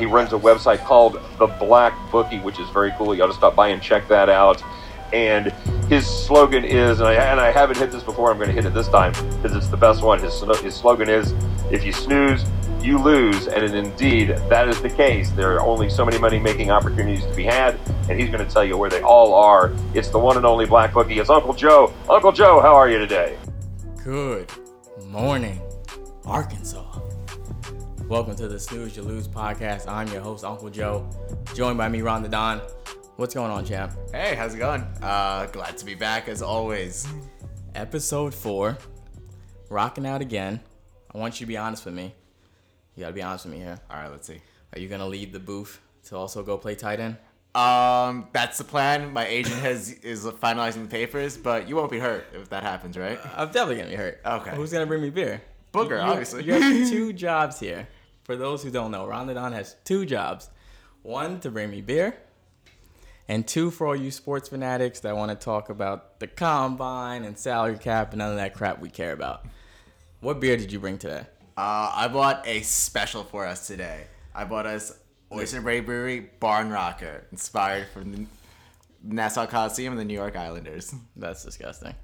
He runs a website called The Black Bookie, which is very cool. You ought to stop by and check that out. And his slogan is, and I, and I haven't hit this before, I'm going to hit it this time because it's the best one. His, his slogan is, if you snooze, you lose. And indeed, that is the case. There are only so many money making opportunities to be had, and he's going to tell you where they all are. It's the one and only Black Bookie. It's Uncle Joe. Uncle Joe, how are you today? Good morning, Arkansas. Welcome to the Snooze You Lose podcast. I'm your host, Uncle Joe, joined by me, Ron the Don. What's going on, champ? Hey, how's it going? Uh, glad to be back as always. Episode four, rocking out again. I want you to be honest with me. You gotta be honest with me here. All right, let's see. Are you gonna leave the booth to also go play tight end? Um, that's the plan. My agent has is finalizing the papers, but you won't be hurt if that happens, right? I'm definitely gonna be hurt. Okay. Who's gonna bring me beer? Booger, You- obviously. You have two jobs here. For those who don't know, Ron Don has two jobs. One to bring me beer, and two for all you sports fanatics that want to talk about the combine and salary cap and none of that crap we care about. What beer did you bring today? Uh, I bought a special for us today. I bought us Oyster Bay Brewery Barn Rocker, inspired from the Nassau Coliseum and the New York Islanders. That's disgusting.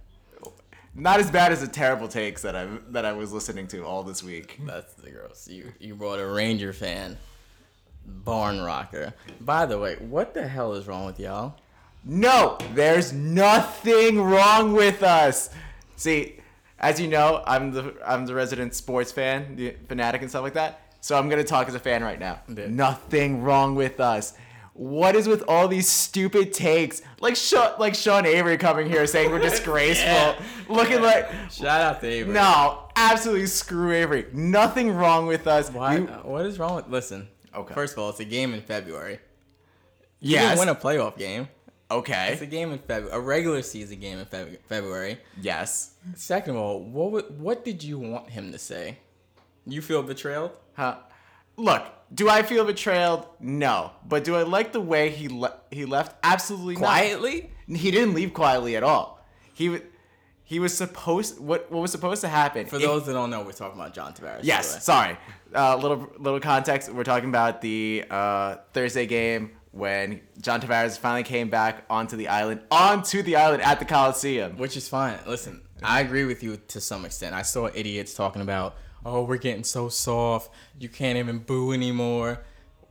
Not as bad as the terrible takes that I that I was listening to all this week. That's the gross. You you brought a Ranger fan, barn rocker. By the way, what the hell is wrong with y'all? No, there's nothing wrong with us. See, as you know, I'm the I'm the resident sports fan, the fanatic and stuff like that. So I'm gonna talk as a fan right now. Nothing wrong with us. What is with all these stupid takes? Like Sean, like Sean Avery coming here saying we're disgraceful, Yeah. looking like Shout out to Avery. no, absolutely screw Avery. Nothing wrong with us. Why? We- uh, what is wrong with? Listen. Okay. First of all, it's a game in February. You didn't win a playoff game. Okay. It's a game in February, a regular season game in Feb- February. Yes. Second of all, what would- what did you want him to say? You feel betrayed? Huh. Look, do I feel betrayed? No. But do I like the way he le- he left? Absolutely Quietly? not. He didn't leave quietly at all. He w- he was supposed what what was supposed to happen? For If- those that don't know, we're talking about John Tavares. Yes, sorry. Uh, little little context. We're talking about the uh, Thursday game when John Tavares finally came back onto the island, onto the island at the Coliseum. Which is fine. Listen, I agree with you to some extent. I saw idiots talking about, oh, we're getting so soft. You can't even boo anymore.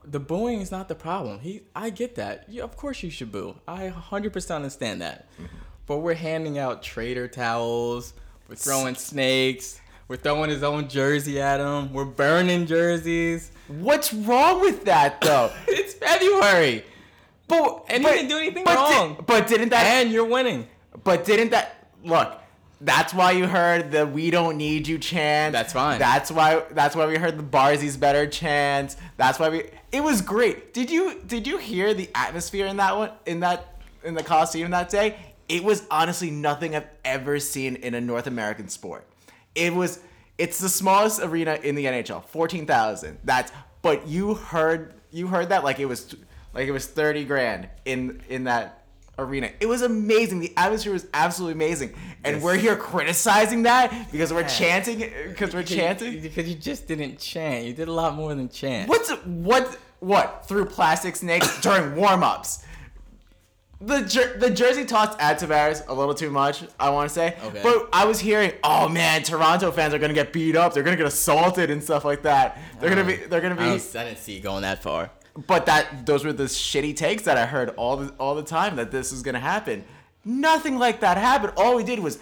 The booing is not the problem. He, I get that. Yeah, of course you should boo. I 100% understand that. Mm-hmm. But we're handing out traitor towels. We're throwing snakes. We're throwing his own jersey at him. We're burning jerseys. What's wrong with that though? It's February. but And he didn't do anything but di- wrong. but didn't that And you're winning. But didn't that look? That's why you heard the "We don't need you" chant. That's fine. That's why. That's why we heard the "Barzy's better" chant. That's why we. It was great. Did you Did you hear the atmosphere in that one? In that in the Coliseum that day? It was honestly nothing I've ever seen in a North American sport. It was. It's the smallest arena in the NHL, fourteen thousand. That's. But you heard you heard that like it was like it was thirty grand in in that arena. It was amazing. The atmosphere was absolutely amazing. And Yes. we're here criticizing that because we're chanting because we're chanting. Because you just didn't chant. You did a lot more than chant. What's what what through plastic snakes during warm-ups? The jer- the jersey tossed at Tavares a little too much, I want to say. Okay. But I was hearing, oh man, Toronto fans are gonna get beat up. They're gonna get assaulted and stuff like that. They're gonna uh, be they're gonna be. don't, I didn't see it going that far. But that those were the shitty takes that I heard all the all the time that this was gonna happen. Nothing like that happened. All we did was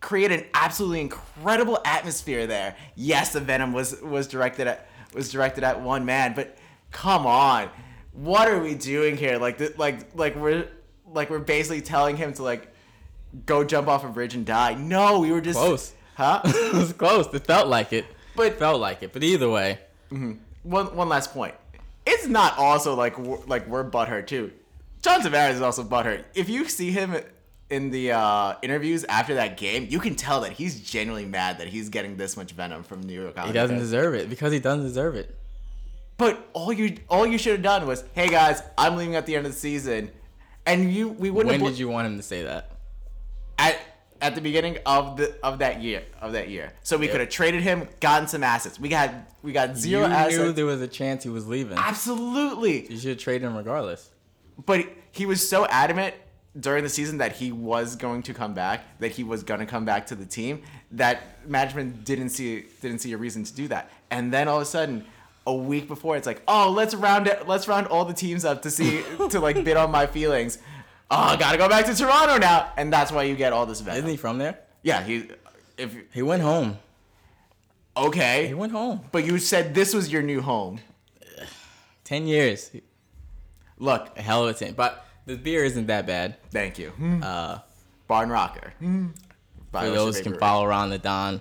create an absolutely incredible atmosphere there. Yes, the venom was was directed at was directed at one man, but come on, what are we doing here? Like th- like like we're like we're basically telling him to like go jump off a bridge and die. No, we were just Close. huh? it was close. It felt like it. But- it felt like it. But either way, mm-hmm. one one last point. It's not also like we're, like we're butthurt too. John Tavares is also butthurt. If you see him in the uh, interviews after that game, you can tell that he's genuinely mad that he's getting this much venom from New York. he doesn't deserve it because he doesn't deserve it. But all you all you should have done was, hey guys, I'm leaving at the end of the season, and you we wouldn't. When have did you want him to say that? At the beginning of the of that year of that year. So we Yep. could have traded him, gotten some assets. We got we got zero you knew there was a chance he was leaving. Absolutely. You should have traded him regardless. But he was so adamant during the season that he was going to come back, that he was going to come back to the team, that management didn't see didn't see a reason to do that. And then all of a sudden, a week before, it's like, oh, let's round it, let's round all the teams up to see to like bid on my feelings. Oh, I gotta go back to Toronto now, and that's why you get all this venom. Isn't he from there? Yeah, he. If He went home. Okay. He went home. but you said this was your new home. Ten years. Look, A hell of a ten. But the beer isn't that bad. thank you, Uh, Barn Rocker. For those can follow Ron the Don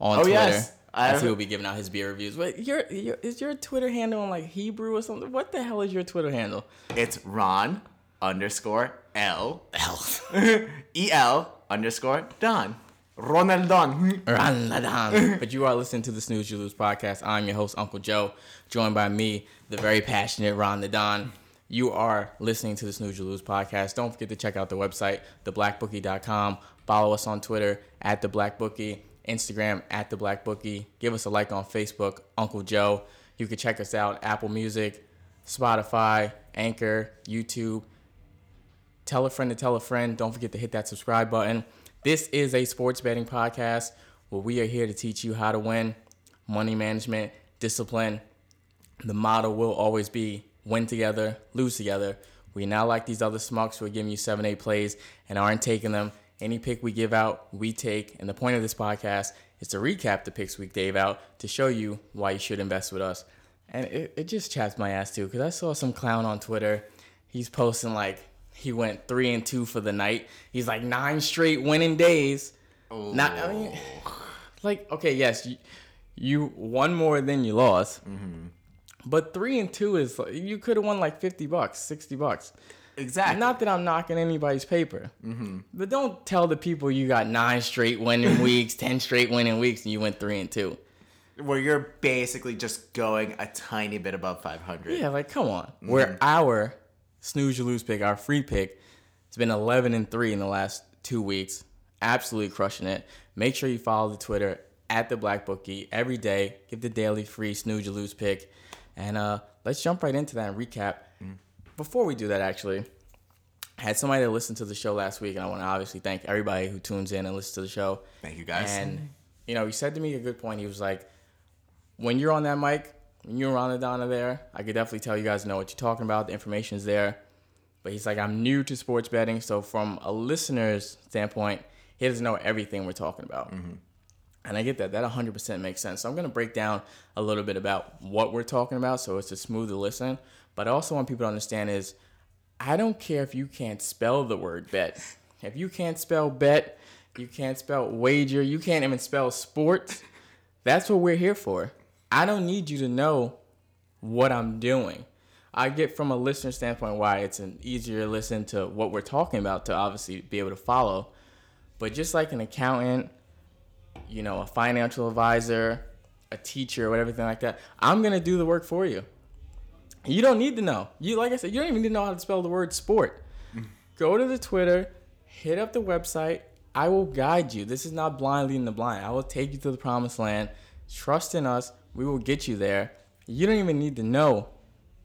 on Oh, Twitter. yes. I As he will be giving out his beer reviews. Wait, your, your is your Twitter handle on like Hebrew or something? What the hell is your Twitter handle? It's Ron underscore L Hell. E L underscore Don. Ronaldon. Ron the Don. but you are listening to the Snooze You Lose podcast. I'm your host, Uncle Joe, joined by me, the very passionate Ron the Don. You are listening to the Snooze You Lose podcast. Don't forget to check out the website, theblackbookie.com. Follow us on Twitter at theblackbookie, Instagram at theblackbookie. Give us a like on Facebook, Uncle Joe. You can check us out Apple Music, Spotify, Anchor, YouTube. Tell a friend to tell a friend. Don't forget to hit that subscribe button. This is a sports betting podcast where we are here to teach you how to win, money management, discipline. The motto will always be win together, lose together. We now like these other smucks who are giving you seven, eight plays and aren't taking them. Any pick we give out, we take. And the point of this podcast is to recap the picks we gave out to show you why you should invest with us. And it, it just chaps my ass too, because I saw some clown on Twitter. He's posting like he went three and two for the night. He's like nine straight winning days. Not, I mean, oh. like okay, yes, you, you won more than you lost. Mm-hmm. But three and two is like, you could have won like fifty bucks, sixty bucks. Exactly. Not that I'm knocking anybody's paper, mm-hmm. but don't tell the people you got nine straight winning weeks, ten straight winning weeks, and you went three and two. Where you're basically just going a tiny bit above 500. Yeah, like come on. Mm-hmm. Where our snooze you lose pick, our free pick, it's been 11 and three in the last two weeks. Absolutely crushing it. Make sure you follow the Twitter at the Black Bookie every day. Give the daily free snooze you lose pick, and uh, let's jump right into that and recap. Before we do that, actually, I had somebody that listened to the show last week, and I want to obviously thank everybody who tunes in and listens to the show. Thank you, guys. And you know, he said to me a good point. He was like, when you're on that mic, when you're on the Donna there, I could definitely tell you guys know what you're talking about. The information is there. But he's like, I'm new to sports betting, so from a listener's standpoint, he doesn't know everything we're talking about. Mm-hmm. And I get that. That 100% makes sense. So I'm going to break down a little bit about what we're talking about so it's a smoother listen. But I also want people to understand is I don't care if you can't spell the word bet. If you can't spell bet, you can't spell wager, you can't even spell sports, that's what we're here for. I don't need you to know what I'm doing. I get from a listener standpoint why it's an easier listen to what we're talking about to obviously be able to follow. But just like an accountant, you know, a financial advisor, a teacher, or whatever, everything like that, I'm gonna do the work for you. You don't need to know. You like I said, you don't even need to know how to spell the word sport. Mm-hmm. Go to the Twitter, hit up the website. I will guide you. This is not blind leading the blind. I will take you to the promised land. Trust in us. We will get you there. You don't even need to know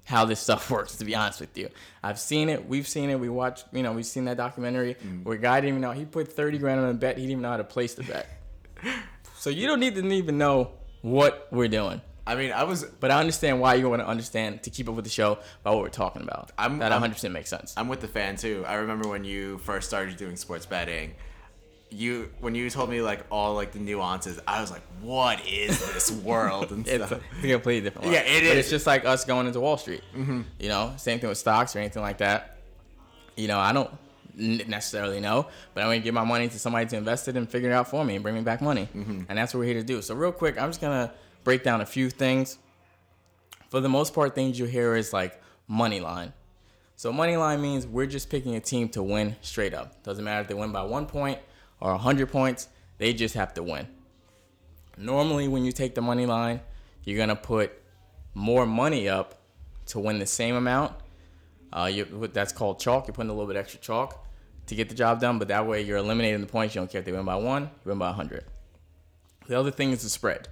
how this stuff works, to be honest with you. I've seen it. We've seen it. We watched, you know, we've seen that documentary mm. where a guy didn't even know. He put 30 grand on a bet. He didn't even know how to place the bet. so you don't need to even know what we're doing. I mean, I was But I understand why you want to understand to keep up with the show about what we're talking about. I'm- that 100% makes sense. I'm with the fan too. I remember when you first started doing sports betting. You when you told me like all like the nuances, I was like, "What is this world?" And it's, stuff. it's a completely different. Yeah, world. it But is. it's just like us going into Wall Street. Mm-hmm. You know, same thing with stocks or anything like that. You know, I don't necessarily know, but I'm gonna give my money to somebody to invest it and figure it out for me and bring me back money. Mm-hmm. And that's what we're here to do. So real quick, I'm just gonna break down a few things. For the most part, things you hear is like money line. So money line means we're just picking a team to win straight up. Doesn't matter if they win by one point or hundred points, they just have to win. Normally, when you take the money line, you're gonna put more money up to win the same amount. Uh, you, that's called chalk. You're putting a little bit extra chalk to get the job done, but that way you're eliminating the points. You don't care if they win by one, you win by 100. The other thing is the spread.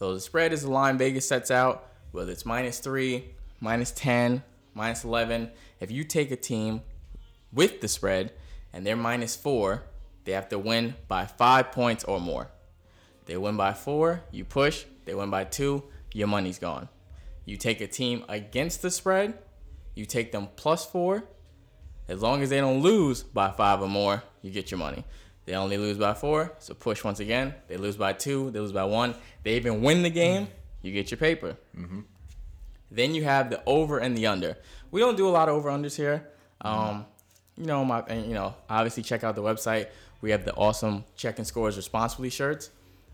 So the spread is the line Vegas sets out, whether it's minus three, minus 10, minus 11. If you take a team with the spread and they're minus four, they have to win by five points or more. They win by four, you push. They win by two, your money's gone. You take a team against the spread, you take them plus four. As long as they don't lose by five or more, you get your money. They only lose by four, so push once again. They lose by two, they lose by one. They even win the game, you get your paper. Then you have the over and the under. We don't do a lot of over unders here. Um, you know, my and, you know, obviously check out the website. We have the awesome check and scores responsibly shirts.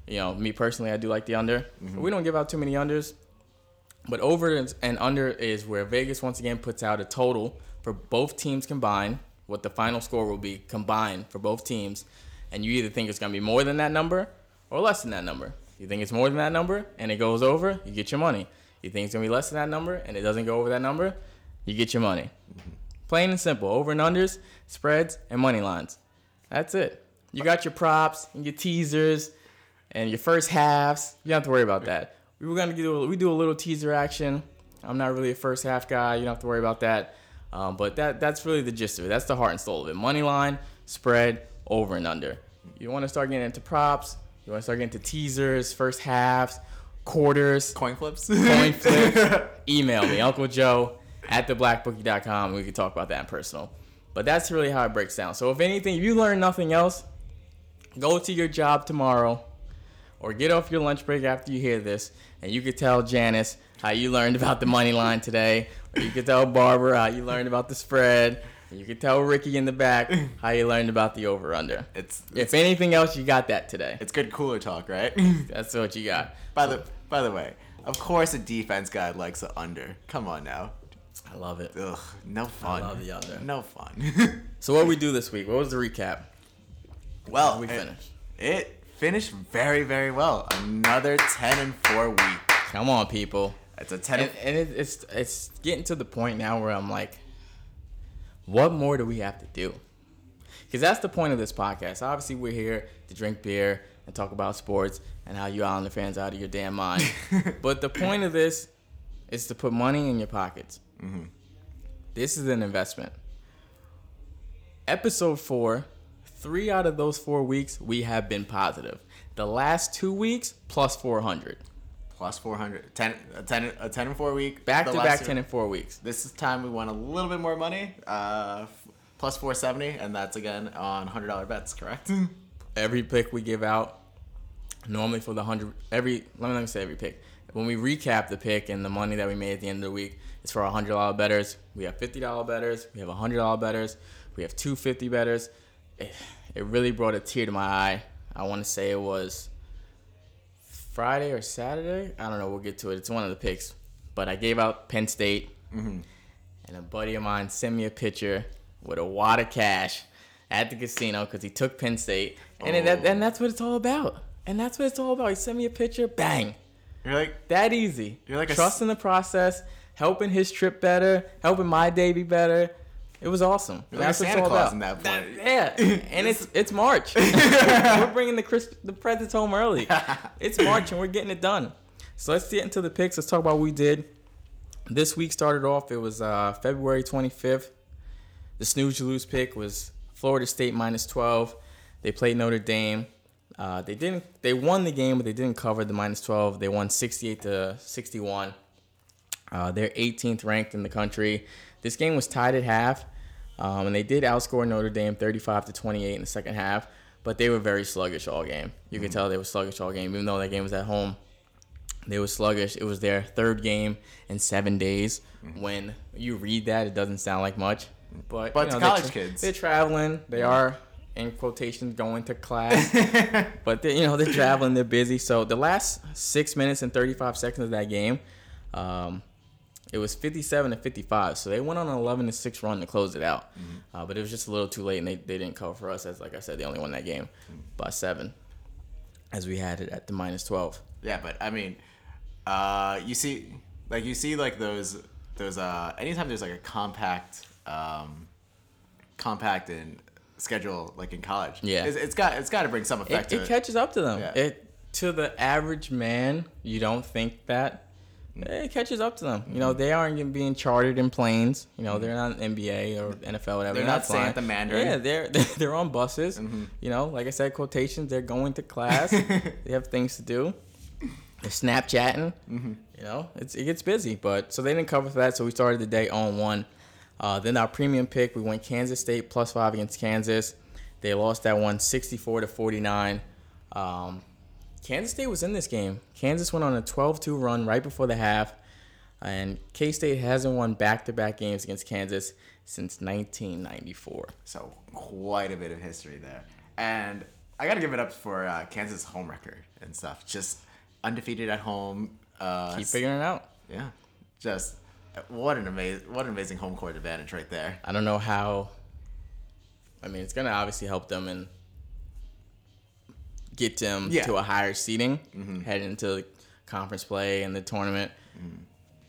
You know, me personally, I do like the under. Mm-hmm. We don't give out too many unders. But over and under is where Vegas once again puts out a total for both teams combined, what the final score will be combined for both teams, and you either think it's going to be more than that number or less than that number. You think it's more than that number and it goes over, you get your money. You think it's going to be less than that number and it doesn't go over that number, you get your money. Mm-hmm. Plain and simple. Over and unders, spreads, and money lines. That's it. You got your props and your teasers and your first halves. You don't have to worry about that. We were gonna do a, we do a little teaser action. I'm not really a first half guy. You don't have to worry about that. Um, but that that's really the gist of it. That's the heart and soul of it. Money line, spread, over and under. You want to start getting into props. You want to start getting into teasers, first halves, quarters, Coin flips. coin flip, email me, Uncle Joe at theblackbookie.com. We can talk about that in personal. But that's really how it breaks down. So if anything, if you learn nothing else, go to your job tomorrow or get off your lunch break after you hear this and you could tell Janice how you learned about the money line today. Or you could tell Barbara how you learned about the spread. You could tell Ricky in the back how you learned about the over under. It's If anything else, you got that today. it's good cooler talk, right? That's what you got. by the by the way, of course a defense guy likes the under. Come on now. I love it. Ugh, no fun. love the under. No fun. So what we do this week? What was the recap? well, We finished. It finished very very well. Another ten and four week. Come on, people. It's a ten. And, and it, it's it's getting to the point now where I'm like, what more do we have to do? Because that's the point of this podcast. Obviously, we're here to drink beer and talk about sports and how you Islander fans out of your damn mind. but the point of this is to put money in your pockets. This is an investment. Episode four, three out of those four weeks we have been positive. The last two weeks plus 400. plus 400 10 a 10 a 10 and 4 week Back to back year. 10 and four weeks. this is time we want a little bit more money uh plus 470 and that's again on $100 bets correct every pick we give out normally for the hundred every let me let me say every pick. When we recap the pick and the money that we made at the end of the week it's for our hundred dollar betters. We have fifty dollar betters. We have a hundred dollar betters. We have two fifty betters. It, it really brought a tear to my eye. I want to say it was friday or saturday? I don't know. We'll get to it. It's one of the picks. But i gave out penn state. Mm-hmm. And a buddy of mine sent me a picture with a wad of cash at the casino because he took Penn State, and it, that, oh. and that's what it's all about. And that's what it's all about. He sent me a picture, bang, you're like that easy. You're like a trusting the process, helping his trip better, helping my day be better. It was awesome. You're That's it's Santa Claus about. in that point. yeah, and it's it's March. we're bringing the Chris, the presents home early. It's March and we're getting it done. So let's get into the picks. Let's talk about what we did. This week started off. It was uh, February 25th. The snooze you lose pick was Florida State minus 12. They played Notre Dame. Uh, they didn't. They won the game, but they didn't cover the minus 12. They won 68 to 61. Uh, they're 18th ranked in the country. This game was tied at half, um, and they did outscore Notre Dame 35 to 28 in the second half. But they were very sluggish all game. You could tell they were sluggish all game, even though that game was at home. They were sluggish. It was their third game in seven days. When you read that, it doesn't sound like much, but But you know, college tra- kids. they're traveling. They are in quotations going to class, but they, you know they're traveling. They're busy. So the last six minutes and thirty five seconds of that game, um, it was fifty seven to fifty five. So they went on an eleven to six run to close it out, uh, but it was just a little too late, and they, they didn't cover for us. As like I said, they only won that game by seven, as we had it at the minus twelve. yeah but i mean uh you see like you see like those those uh anytime there's like a compact um compact and schedule like in college. Yeah. it's, it's got it's got to bring some effect it, to it it. catches up to them. Yeah. It to the average man, you don't think that. It catches up to them. You know, mm-hmm. they aren't being chartered in planes. You know, mm-hmm. they're not NBA or NFL, whatever. They're not staying at the Mandarin. Yeah, they're they're on buses. Mm-hmm. You know, like I said, quotations. They're going to class. they have things to do. They're Snapchatting. You know, it's it gets busy. But so they didn't cover for that. So we started the day on one. Uh, then our premium pick, we went Kansas State plus five against Kansas. They lost that one 64 to 49. Um, Kansas State was in this game. Kansas went on a 12-2 run right before the half, and K State hasn't won back-to-back games against Kansas since 1994. So quite a bit of history there, and I got to give it up for uh, Kansas home record and stuff. Just undefeated at home. Uh, Keep figuring it out. yeah, just what an amazing what an amazing home court advantage right there. I don't know how. I mean, it's gonna obviously help them and get them Yeah. to a higher seating mm-hmm. heading into conference play and the tournament. Mm-hmm.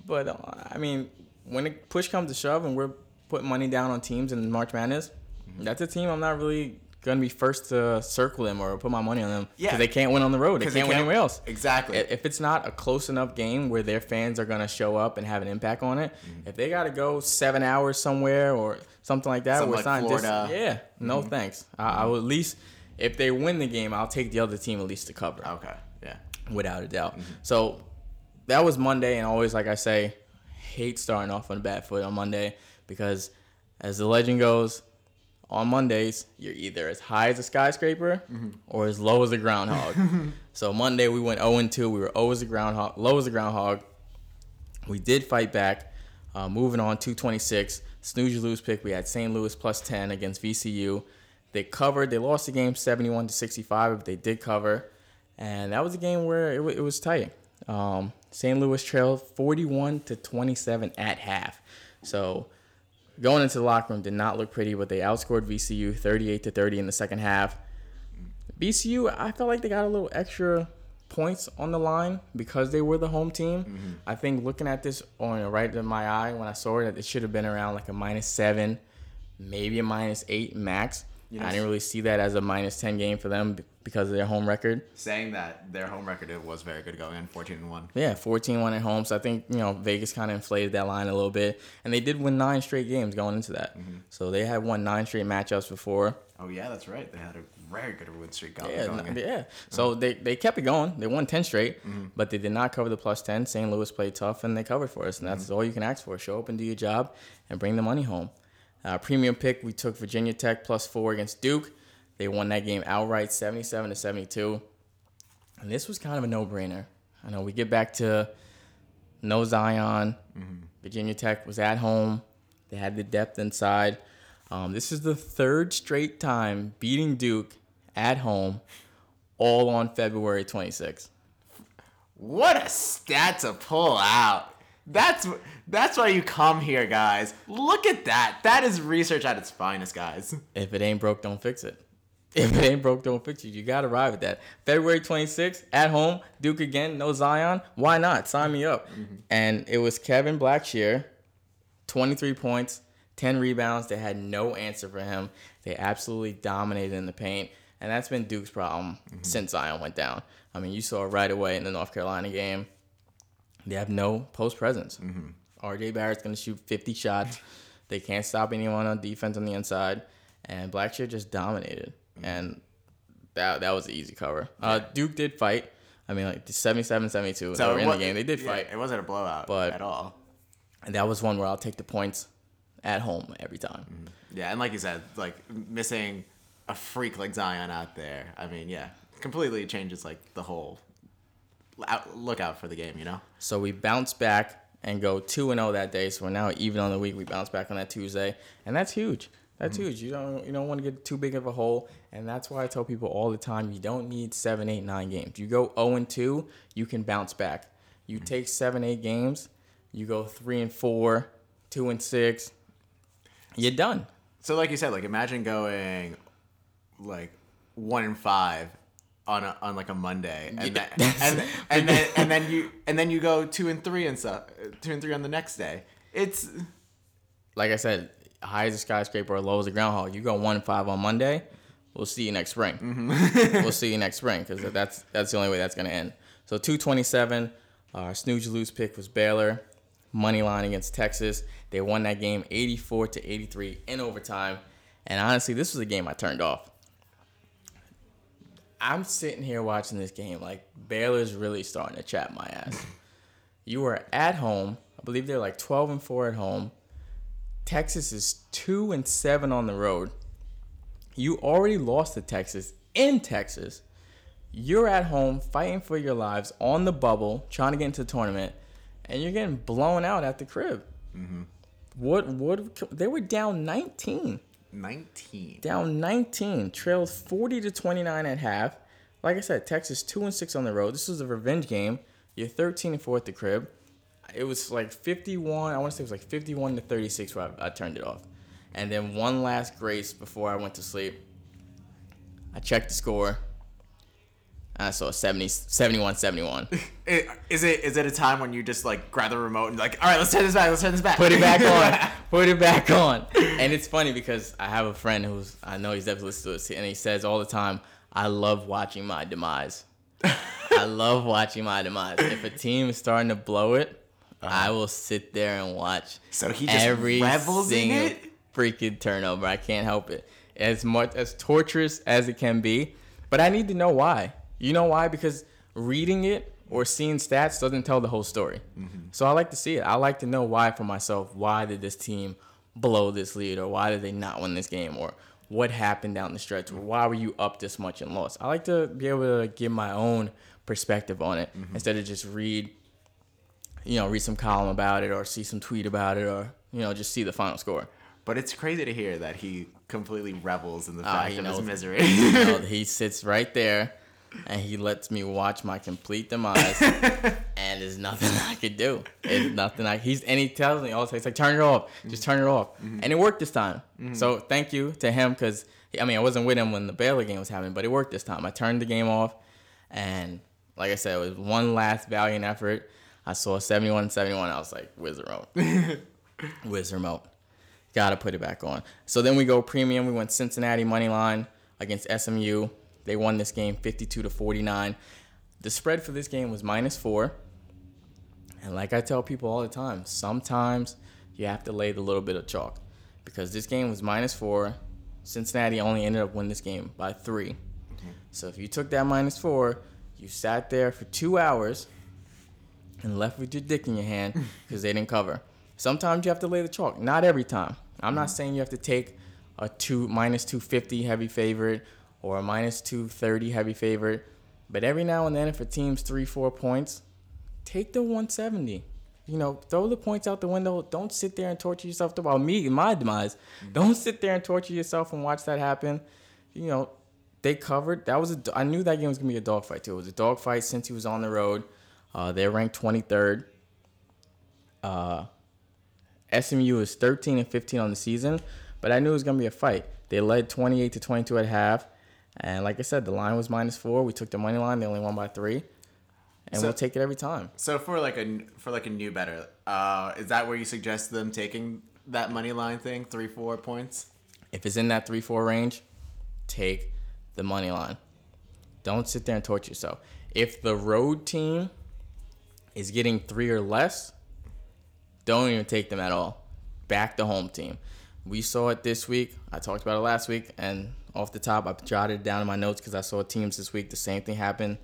But uh, I mean, when it push comes to shove and we're putting money down on teams in March Madness, mm-hmm. that's a team I'm not really gonna be first to circle them or put my money on them because Yeah. they can't win on the road. They can't, they win can't- anywhere else. Exactly. If it's not a close enough game where their fans are gonna show up and have an impact on it, mm-hmm. if they gotta go seven hours somewhere or something like that, Something where it's like not dis- yeah, no mm-hmm. thanks. I, I mm-hmm. will at least if they win the game, I'll take the other team at least to cover Okay. Yeah. without a doubt. So that was Monday, and always, like I say, hate starting off on a bad foot on Monday because, as the legend goes, on Mondays you're either as high as a skyscraper or as low as a groundhog. so Monday we went 0 2. We were 0 as a groundhog, low as a groundhog. We did fight back. Uh, moving on, 226. Snooze you lose pick. We had St. Louis plus 10 against VCU. They covered. They lost the game 71 to 65, but they did cover. And that was a game where it, wa- it was tight. Um, St. Louis trailed 41 to 27 at half. So going into the locker room did not look pretty, but they outscored VCU 38 to 30 in the second half. VCU, I felt like they got a little extra points on the line because they were the home team. Mm-hmm. I think looking at this on right in my eye when I saw it, it should have been around like a minus seven, maybe a minus eight max. I didn't really see that as a minus ten game for them because of their home record. Saying that their home record was very good going in 14 and 1. Yeah, 14-1 at home. So I think, you know, Vegas kind of inflated that line a little bit. And they did win nine straight games going into that. Mm-hmm. So they had won nine straight matchups before. Oh yeah, that's right. They had a very good win streak going. Yeah, going yeah. Mm-hmm. So they, they kept it going. They won 10 straight, mm-hmm. but they did not cover the plus 10. St. Louis played tough, and they covered for us. And that's all you can ask for. Show up and do your job and bring the money home. Uh, premium pick, we took Virginia Tech plus four against Duke. They won that game outright, 77 to 72. And this was kind of a no-brainer. I know we get back to no Zion. Virginia Tech was at home. They had the depth inside. Um, this is the third straight time beating Duke at home, all on February 26th. What a stat to pull out. That's that's why you come here, guys. Look at that. That is research at its finest, guys. If it ain't broke, don't fix it. If it ain't broke, don't fix it. You got to arrive at that. February 26th, at home, Duke again, no Zion. Why not? Sign me up. Mm-hmm. And it was Kevin Blackshear, 23 points, 10 rebounds. They had no answer for him. They absolutely dominated in the paint. And that's been Duke's problem mm-hmm. since Zion went down. I mean, you saw it right away in the North Carolina game. They have no post presence. Mm-hmm. RJ Barrett's going to shoot 50 shots. They can't stop anyone on defense on the inside. And Blackshear just dominated. Mm-hmm. And that that was an easy cover. Uh, Duke did fight. I mean, like 77 72. they were in it the game. They did yeah, fight. It wasn't a blowout But- at all. And that was one where I'll take the points at home every time. Mm-hmm. Yeah, and like you said, like missing a freak like Zion out there. I mean, yeah, completely changes like the whole out, look out for the game. You know. So we bounce back and go 2 and 0 that day. So we're now even on the week. We bounce back on that Tuesday. And that's huge. That's mm-hmm. huge. You don't you don't want to get too big of a hole, and that's why I tell people all the time: you don't need seven, eight, nine games. You go zero and two, you can bounce back. You mm-hmm. take seven, eight games, you go three and four, two and six, you're done. So like you said, like imagine going like one and five on a, on like a Monday, and then, and, and then and then you and then you go two and three and stuff, two and three on the next day. It's Like I said, high as a skyscraper or low as a groundhog. You go one and five on Monday. We'll see you next spring. Mm-hmm. we'll see you next spring because that's that's the only way that's gonna end. So two twenty seven. Our uh, snooze you lose pick was Baylor, money line against Texas. They won that game eighty four to eighty three in overtime. And honestly, this was a game I turned off. I'm sitting here watching this game like Baylor's really starting to trap my ass. you are at home. I believe they're like 12 and 4 at home. Texas is 2 and 7 on the road. You already lost to Texas in Texas. You're at home fighting for your lives on the bubble, trying to get into the tournament, and you're getting blown out at the crib. Mm-hmm. What? What? They were down 19. 19. Down 19, trailed 40 to 29 at half. Like I said, Texas 2 and 6 on the road. This was a revenge game. You're 13 and 4 at the crib. It was like 51, I want to say it was like 51 to 36 where I, I turned it off. And then one last grace before I went to sleep. I checked the score. I saw 70, 71 71. Is it is it a time when you just like grab the remote and like, all right, let's turn this back, let's turn this back. Put it back on. Put it back on. And it's funny because I have a friend who's I know he's definitely listening to this, and he says all the time, I love watching my demise. I love watching my demise. If a team is starting to blow it, uh-huh. I will sit there and watch. So he just every revels in single it? freaking turnover. I can't help it. As much as torturous as it can be, but I need to know why. You know why? Because reading it or seeing stats doesn't tell the whole story. So I like to see it. I like to know why for myself. Why did this team blow this lead, or why did they not win this game, or what happened down the stretch, or why were you up this much and lost? I like to be able to give my own perspective on it instead of just read you know, read some column about it or see some tweet about it or, you know, just see the final score. But it's crazy to hear that he completely revels in the Ah, fact he of his knows- misery. You know, he sits right there and he lets me watch my complete demise and there's nothing I could do. It's nothing I he's and he tells me all the time, he's like, turn it off. Just turn it off. Mm-hmm. And it worked this time. Mm-hmm. So thank you to him because I mean I wasn't with him when the Baylor game was happening, but it worked this time. I turned the game off and like I said, it was one last valiant effort. I saw 71 71. I was like, where's the remote? where's the remote? Gotta put it back on. So then we go premium. We went Cincinnati money line against SMU. They won this game 52 to 49. The spread for this game was minus four. And like I tell people all the time, sometimes you have to lay the little bit of chalk because this game was minus four. Cincinnati only ended up winning this game by 3 mm-hmm. So if you took that minus four, you sat there for two hours and left with your dick in your hand because they didn't cover. Sometimes you have to lay the chalk. Not every time. I'm not mm-hmm. saying you have to take a two minus 250 heavy favorite or a minus 230 heavy favorite, but every now and then, if a team's three, four points, take the 170. You know, throw the points out the window. Don't sit there and torture yourself. About me, my demise. Don't sit there and torture yourself and watch that happen. You know, they covered. That was a. I knew that game was gonna be a dogfight too. It was a dogfight since he was on the road. Uh, they're ranked 23rd. Uh, SMU is 13 and 15 on the season, but I knew it was gonna be a fight. They led 28 to 22 at half, and like I said, the line was minus four. We took the money line. They only won by three, and So- we'll take it every time. so for like a for like a new better, uh, is that where you suggest them taking that money line thing, three four points? If it's in that three four range, take the money line. Don't sit there and torture yourself. If the road team is getting three or less, don't even take them at all. Back the home team. We saw it this week. I talked about it last week, and off the top, I jotted it down in my notes because I saw teams this week. The same thing happened.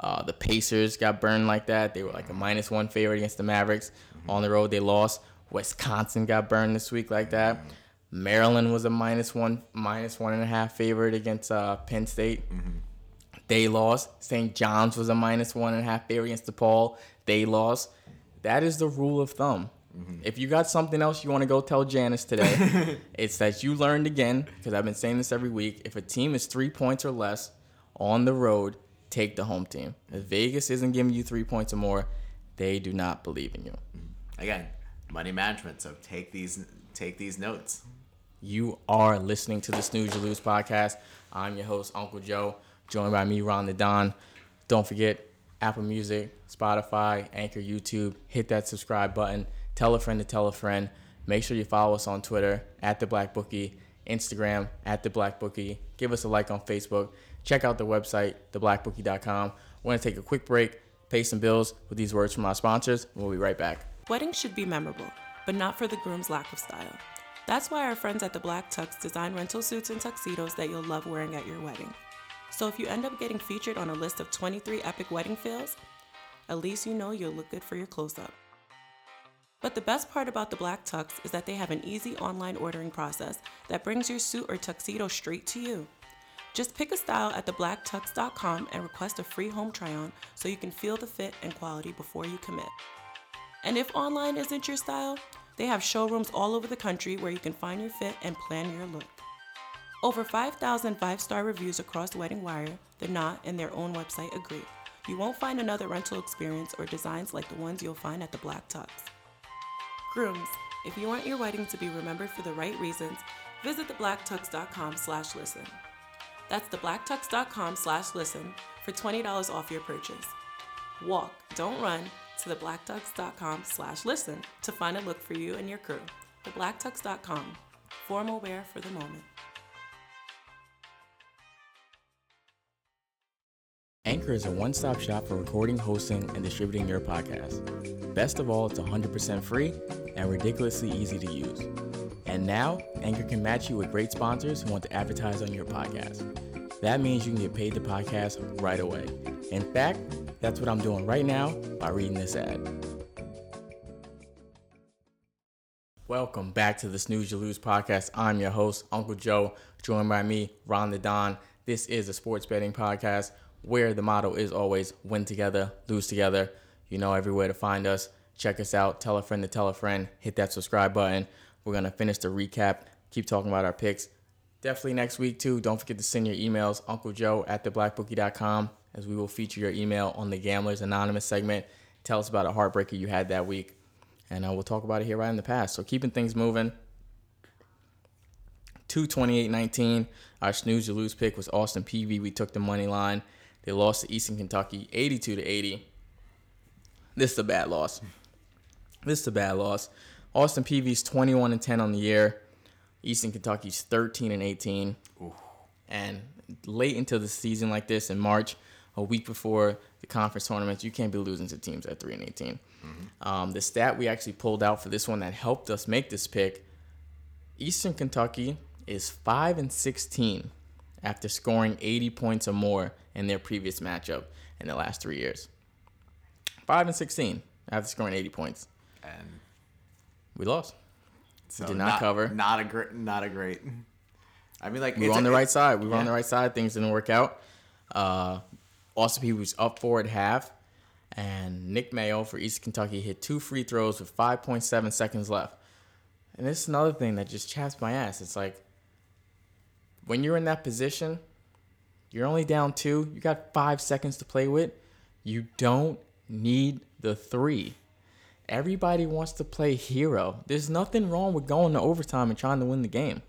Uh, the Pacers got burned like that. They were like a minus one favorite against the Mavericks. On the road, they lost. Wisconsin got burned this week like that. Maryland was a minus one, minus one and a half favorite against uh, Penn State. They lost. St. John's was a minus one and a half favorite against DePaul. They lost. That is the rule of thumb. Mm-hmm. If you got something else you want to go tell Janice today, it's that you learned again, because I've been saying this every week. If a team is three points or less on the road, take the home team. If mm-hmm. Vegas isn't giving you three points or more, they do not believe in you. Mm-hmm. Again, money management. So take these take these notes. You are listening to the Snooze You Lose podcast. I'm your host, Uncle Joe, joined by me, Ron the Don. Don't forget Apple Music, Spotify, Anchor, YouTube. Hit that subscribe button. Tell a friend to tell a friend. Make sure you follow us on Twitter at the Black Bookie, Instagram at the Black Bookie. Give us a like on Facebook. Check out the website, theblackbookie.com. We're going to take a quick break, pay some bills with these words from our sponsors. We'll be right back. Weddings should be memorable, but not for the groom's lack of style. That's why our friends at the Black Tux design rental suits and tuxedos that you'll love wearing at your wedding. So if you end up getting featured on a list of 23 epic wedding fails, at least you know you'll look good for your close up. But the best part about the Black Tux is that they have an easy online ordering process that brings your suit or tuxedo straight to you. Just pick a style at theblacktux.com and request a free home try on so you can feel the fit and quality before you commit. And if online isn't your style, they have showrooms all over the country where you can find your fit and plan your look. Over 5,000 five star reviews across Wedding Wire, The Knot, and their own website agree. You won't find another rental experience or designs like the ones you'll find at the Black Tux. Grooms, if you want your wedding to be remembered for the right reasons, visit theblacktux.com slash listen. That's theblacktux.com slash listen for $20 off your purchase. Walk, don't run to theblacktux.com slash listen to find a look for you and your crew. Theblacktux.com, formal wear for the moment. Anchor is a one stop shop for recording, hosting, and distributing your podcast. Best of all, it's 100% free and ridiculously easy to use. And now, Anchor can match you with great sponsors who want to advertise on your podcast. That means you can get paid to podcast right away. In fact, that's what I'm doing right now by reading this ad. Welcome back to the Snooze You Lose podcast. I'm your host, Uncle Joe, joined by me, Ron the Don. This is a sports betting podcast where the motto is always win together, lose together. You know everywhere to find us. Check us out. Tell a friend to tell a friend. Hit that subscribe button. We're going to finish the recap, keep talking about our picks. Definitely next week, too. Don't forget to send your emails, Uncle Joe at theblackbookie.com, as we will feature your email on the Gamblers Anonymous segment. Tell us about a heartbreaker you had that week, and uh, we'll talk about it here right in the past. So, keeping things moving. 228-19. Our snooze to lose pick was Austin Peay. We took the money line. They lost to Eastern Kentucky 82 to 80. This is a bad loss. This is a bad loss. Austin Peay's 21 and 10 on the year. Eastern Kentucky's 13 and 18. And late into the season like this in March, a week before the conference tournaments, you can't be losing to teams at 3 and 18. Um, the stat we actually pulled out for this one that helped us make this pick Eastern Kentucky is 5 and 16 after scoring 80 points or more in their previous matchup in the last three years. 5 and 16 after scoring 80 points. And We lost. so did not cover. Not a great. Not a great. I mean, like We were on a- the right side. We were on the right side. Things didn't work out. Uh, Austin Peay was up four at half, and Nick Mayo for East Kentucky hit two free throws with 5.7 seconds left. And this is another thing that just chaps my ass. It's like when you're in that position, you're only down two. You got five seconds to play with. You don't need the three. Everybody wants to play hero. There's nothing wrong with going to overtime and trying to win the game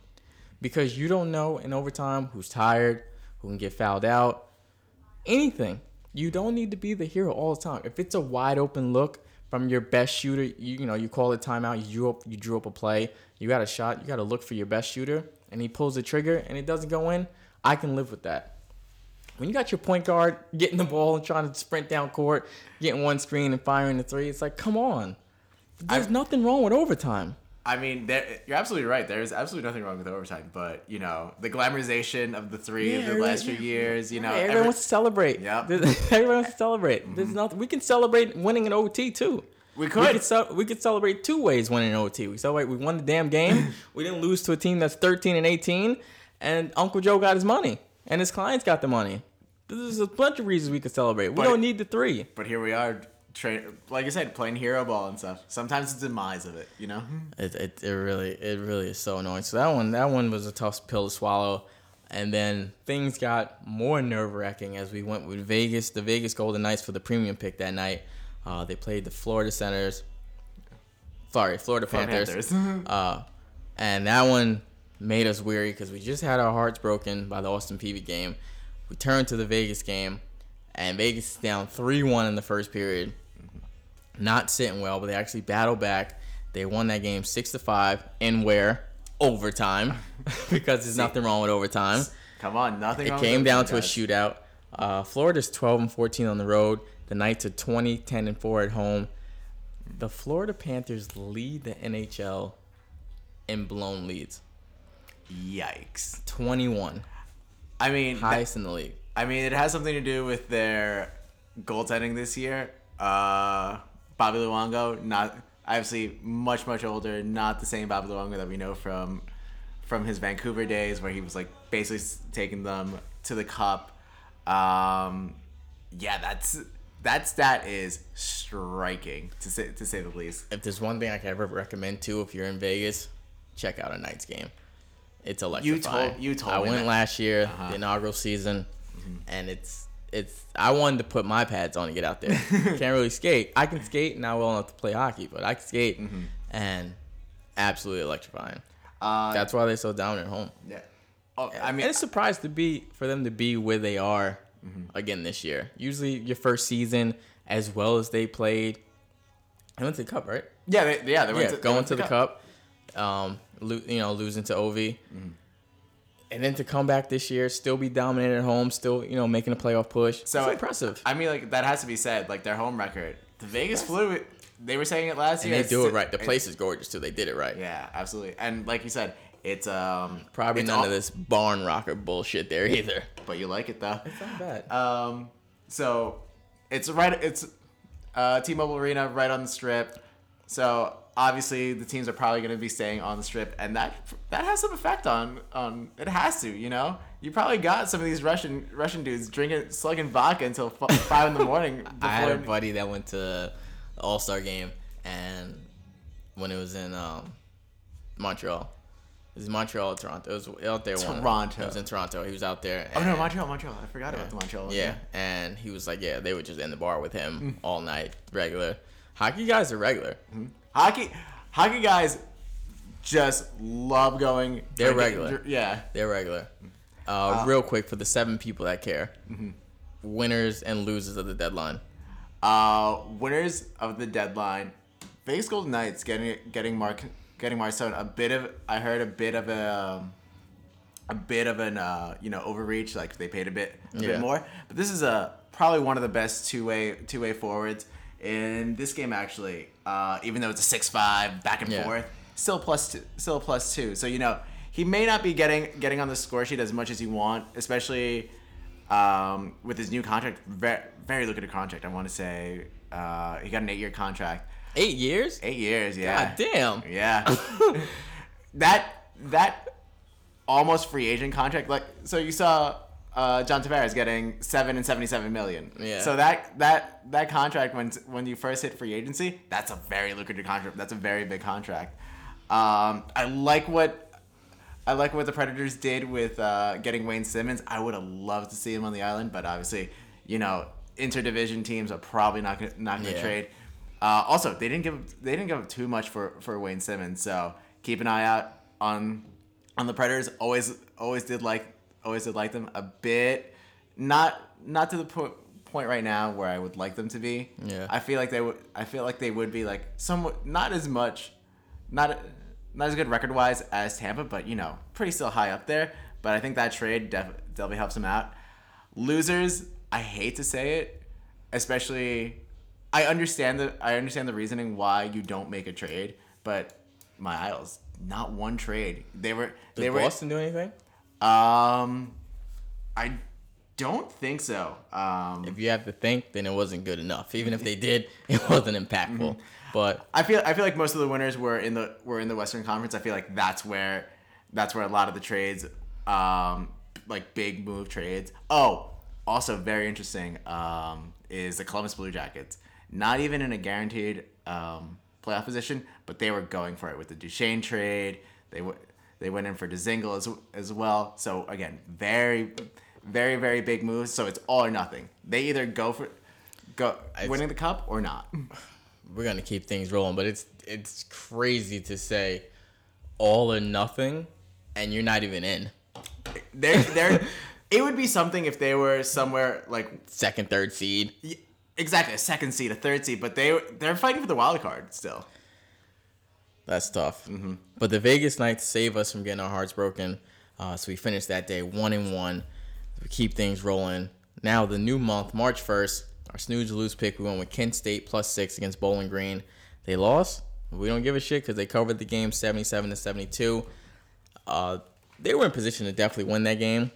because you don't know in overtime who's tired, who can get fouled out, anything. You don't need to be the hero all the time. If it's a wide open look from your best shooter, you, you know you call it timeout. You drew up, you drew up a play. You got a shot. You got to look for your best shooter, and he pulls the trigger and it doesn't go in. I can live with that. When you got your point guard getting the ball and trying to sprint down court, getting one screen and firing the three, it's like, come on. There's I- nothing wrong with overtime. I mean, there, you're absolutely right. There's absolutely nothing wrong with overtime, but you know, the glamorization of the three Yeah, of the last few years. You know, Hey, everyone every- wants to celebrate. There's- everyone wants to celebrate. There's mm-hmm. nothing. We can celebrate winning an OT too. We We could. could, ce- we could celebrate two ways winning an OT. We celebrate we won the damn game. we didn't lose to a team that's 13 and 18, and Uncle Joe got his money, and his clients got the money. There's a bunch of reasons we could celebrate. We But- don't need the three. but here we are, tra- like I said, playing hero ball and stuff. Sometimes it's the demise of it. You know. It, it, it really it really is so annoying. So that one that one was a tough pill to swallow. And then things got more nerve wracking as we went with Vegas, the Vegas Golden Knights for the premium pick that night. Uh, they played the Florida Senators. Sorry, Florida Panthers. Panthers. Uh, and that one made us weary because we just had our hearts broken by the Austin Peay game. We turned to the Vegas game, and Vegas is down 3 1 in the first period. Not sitting well, but they actually battled back. They won that game six to five in where overtime because there's nothing wrong with overtime. Come on, nothing. It came down to a shootout. Uh, Florida's 12 and 14 on the road. The Knights are 20, 10 and 4 at home. The Florida Panthers lead the NHL in blown leads. Yikes! 21, I mean, that- highest in the league. I mean, it has something to do with their goaltending this year. Uh, Bobby Luongo, not obviously much much older, not the same Bobby Luongo that we know from from his Vancouver days, where he was like basically taking them to the cup. Um, yeah, that's that stat is striking to say to say the least. If there's one thing I can ever recommend too, if you're in Vegas, check out a Knights game. It's electrifying. you told I me went that. last year, Uh-huh. the inaugural season, and it's it's. I wanted to put my pads on and get out there. Can't really skate. I can skate, not well enough to play hockey, but I can skate, Mm-hmm. and absolutely electrifying. Uh, That's why they're so dominant at home. yeah. Oh, I I mean, mean, it's surprised to be for them to be where they are Mm-hmm. again this year. Usually, your first season, as well as they played, they went to the cup, right? yeah, they, yeah, they went yeah, to, going to the cup, um, lo- you know, losing to Ov, Mm-hmm. and then to come back this year, still be dominated at home, still you know making a playoff push. So impressive. I mean, like that has to be said. Like their home record, the Vegas flu. They were saying it last and year. they do it right. The place is gorgeous too. They did it right. Yeah, absolutely. And like you said, it's um Probably it's none all- of this barn rocker bullshit there either. but you like it though. It's not bad. Um, so it's right. It's uh, T-Mobile Arena right on the strip. So obviously the teams are probably going to be staying on the strip, and that that has some effect on on. It has to, you know. You probably got some of these Russian Russian dudes drinking slugging vodka until f- five in the morning. I had a buddy that went to the All Star game, and when it was in um, Montreal, it was Montreal or Toronto. It was out there. Toronto. It was in Toronto. He was out there. Oh no, Montreal, Montreal. I forgot about the Montreal. one, Yeah, and he was like, yeah, they were just in the bar with Mm. him all night, regular. Hockey guys are regular. Hockey, hockey guys just love going. They're drinking- regular. dr- Yeah. They're regular. Uh, real quick for the seven people that care, Mm-hmm. winners and losers of the deadline. Uh, winners of the deadline, Vegas Golden Knights getting getting Mark getting Marcel a bit of I heard a bit of a um, a bit of an uh, you know overreach like they paid a bit a Yeah. bit more, but this is a probably one of the best two way two way forwards in this game actually. Uh, even though it's a six five back and Yeah. forth, still plus two, still plus two. So you know he may not be getting getting on the score sheet as much as you want, especially um, with his new contract. Very, very lucrative contract. I want to say uh, he got an eight year contract. Eight years? Eight years, yeah. God damn. Yeah. that that almost free agent contract. Like so, you saw uh, John Tavares getting seven and seventy seven million. Yeah. So that that that contract when when you first hit free agency, that's a very lucrative contract. That's a very big contract. Um, I like what. I like what the Predators did with uh, getting Wayne Simmonds. I would have loved to see him on the island, but obviously, you know, interdivision teams are probably not gonna, not going to Yeah. trade. Uh, also, they didn't give they didn't give up too much for, for Wayne Simmonds, so keep an eye out on on the Predators. Always always did like always did like them a bit, not not to the po- point right now where I would like them to be. Yeah. I feel like they would. I feel like they would be like somewhat not as much, not not as good record wise as Tampa, but you know pretty still high up there. But I think that trade def- definitely helps them out. Losers, I hate to say it, especially I understand the I understand the reasoning why you don't make a trade, but my Isles, not one trade. They were Did they were Boston do anything? Um I don't think so. Um If you have to think, then it wasn't good enough. Even if they did, it wasn't impactful. Mm-hmm. But I feel I feel like most of the winners were in the were in the Western Conference. I feel like that's where that's where a lot of the trades, um, like big move trades. Oh, also very interesting um, is the Columbus Blue Jackets. Not even in a guaranteed um, playoff position, but they were going for it with the Duchene trade. They w- they went in for Dzingel as as well. So again, very very very big moves. So it's all or nothing. They either go for go winning the cup or not. we're gonna keep things rolling. But it's it's crazy to say all or nothing, and you're not even in They're, they're, it would be something if they were somewhere like second, third seed. exactly a second seed, a third seed, but they they're fighting for the wild card still. That's tough. But the Vegas Knights save us from getting our hearts broken. Uh, so we finished that day one and one. We keep things rolling. Now the new month, March first, our snooze lose pick. We went with Kent State plus six against Bowling Green. They lost. We don't give a shit because they covered the game seventy-seven to seventy-two. Uh, they were in position to definitely win that game.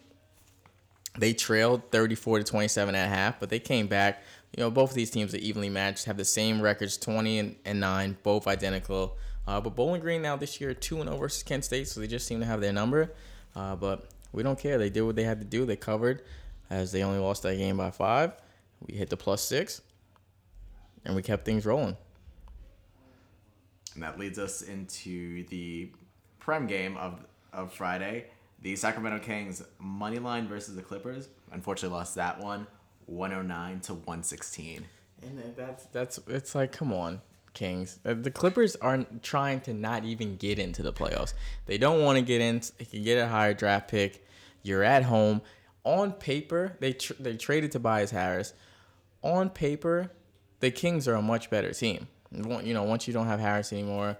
They trailed 34 to 27 at half, but they came back. You know, both of these teams are evenly matched, have the same records, 20 and, and 9, both identical. Uh, but Bowling Green now this year 2 0 versus Kent State, so they just seem to have their number. Uh, but we don't care. They did what they had to do. They covered as they only lost that game by five. We hit the plus six, and we kept things rolling. And that leads us into the prem game of of Friday. The Sacramento Kings money line versus the Clippers. Unfortunately, lost that one, 109 to 116. And then that's that's it's like come on, Kings. The Clippers are trying to not even get into the playoffs. They don't want to get in. They can get a higher draft pick. You're at home. On paper, they tr- they traded Tobias Harris. On paper, the Kings are a much better team. You know, once you don't have Harris anymore,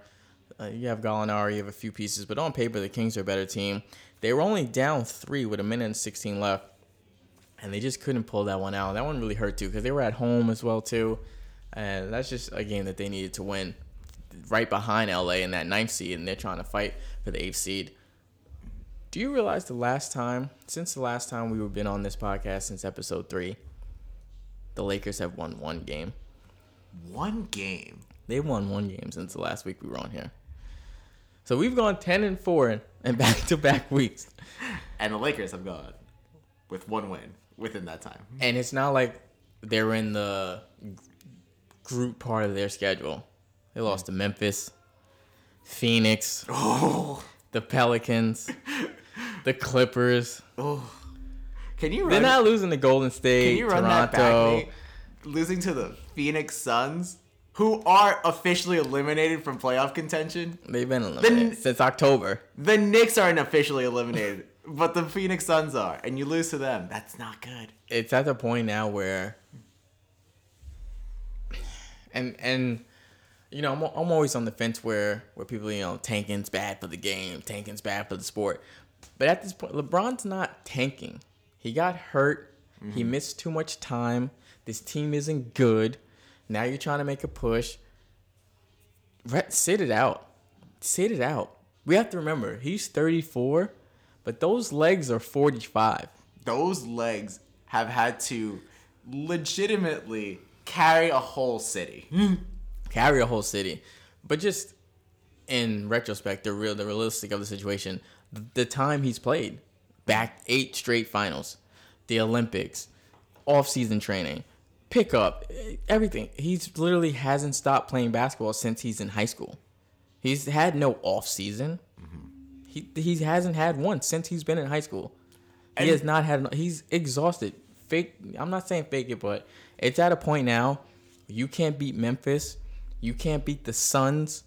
uh, you have Gallinari, you have a few pieces, but on paper, the Kings are a better team. They were only down three with a minute and 16 left and they just couldn't pull that one out. That one really hurt too because they were at home as well too, and that's just a game that they needed to win. Right behind LA in that ninth seed, and they're trying to fight for the eighth seed. Do you realize the last time, since the last time we have been on this podcast, since episode three, the Lakers have won one game. One game. They won one game since the last week we were on here. So we've gone ten and four in back to back weeks. And the Lakers have gone with one win within that time. And it's not like they're in the group part of their schedule. They lost to hmm. Memphis, Phoenix, Oh, the Pelicans, the Clippers. Oh. can you Run, They're not losing to Golden State, can you run that Toronto. back? Nate? Losing to the Phoenix Suns, who are officially eliminated from playoff contention. They've been eliminated Then- since October. The Knicks aren't officially eliminated, but the Phoenix Suns are, and you lose to them. That's not good. It's at the point now where, and and you know, I'm, I'm always on the fence where where people you know tanking's bad for the game, tanking's bad for the sport. But at this point, LeBron's not tanking. He got hurt. He mm-hmm. missed too much time. This team isn't good. Now you're trying to make a push. Re- sit it out. Sit it out. We have to remember he's 34, but those legs are 45. Those legs have had to legitimately carry a whole city. Hmm. carry a whole city. But just in retrospect, the real, the realistic of the situation, the time he's played, back eight straight finals, the Olympics, off-season training, pickup, everything. He's literally hasn't stopped playing basketball since he's in high school. He's had no off-season. Mm-hmm. He he hasn't had one since he's been in high school. He And- has not had. He's exhausted. Fake. I'm not saying fake it, but it's at a point now. You can't beat Memphis. You can't beat the Suns.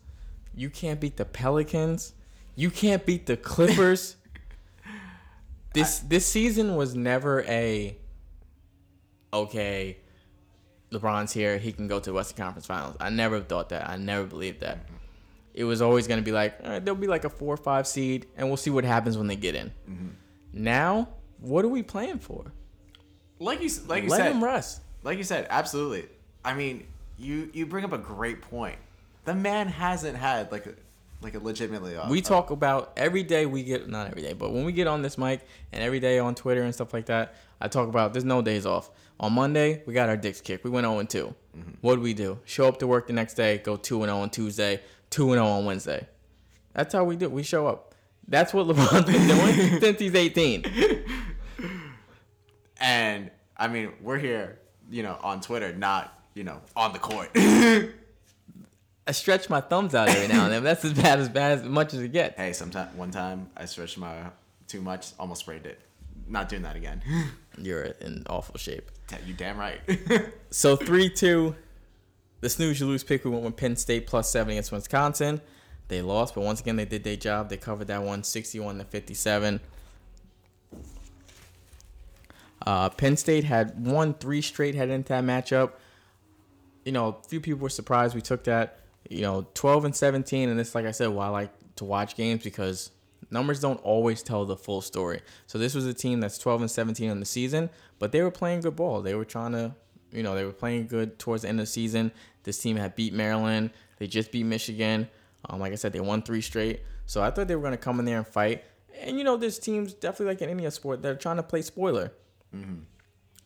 You can't beat the Pelicans. You can't beat the Clippers. this this season was never a. Okay, LeBron's here. He can go to the Western Conference Finals. I never thought that. I never believed that. It was always going to be like, right, there'll be like a four or five seed, and we'll see what happens when they get in. Mm-hmm. Now, what are we playing for? Like you, like you Let said, him rest. Like you said, absolutely. I mean, you you bring up a great point. The man hasn't had like a like a legitimately off. We talk about every day we get not every day, but when we get on this mic and every day on Twitter and stuff like that, I talk about there's no days off. On Monday, we got our dicks kicked. We went 0 2. Mm-hmm. What did we do? Show up to work the next day, go 2 and 0 on Tuesday, 2 and 0 on Wednesday. That's how we do. We show up. That's what LeBron's been doing since he's 18. and I mean, we're here, you know, on Twitter, not you know on the court. I stretch my thumbs out every now and then. That's as bad as bad as much as it gets. hey, sometime one time I stretched my too much, almost sprained it. Not doing that again. You're in awful shape. you damn right. So three two, the snooze you lose pick. We went with Penn State plus seven against Wisconsin. They lost, but once again they did their job. They covered that one 61 to 57. Uh, Penn State had won three straight heading into that matchup. You know, a few people were surprised we took that. you know, 12 and 17, and it's like I said, why I like to watch games because numbers don't always tell the full story. So this was a team that's 12 and 17 in the season, but they were playing good ball. They were trying to, you know, they were playing good towards the end of the season. This team had beat Maryland. They just beat Michigan. Um, like I said, they won three straight. So I thought they were going to come in there and fight. And you know, there's teams definitely like in any sport that are trying to play spoiler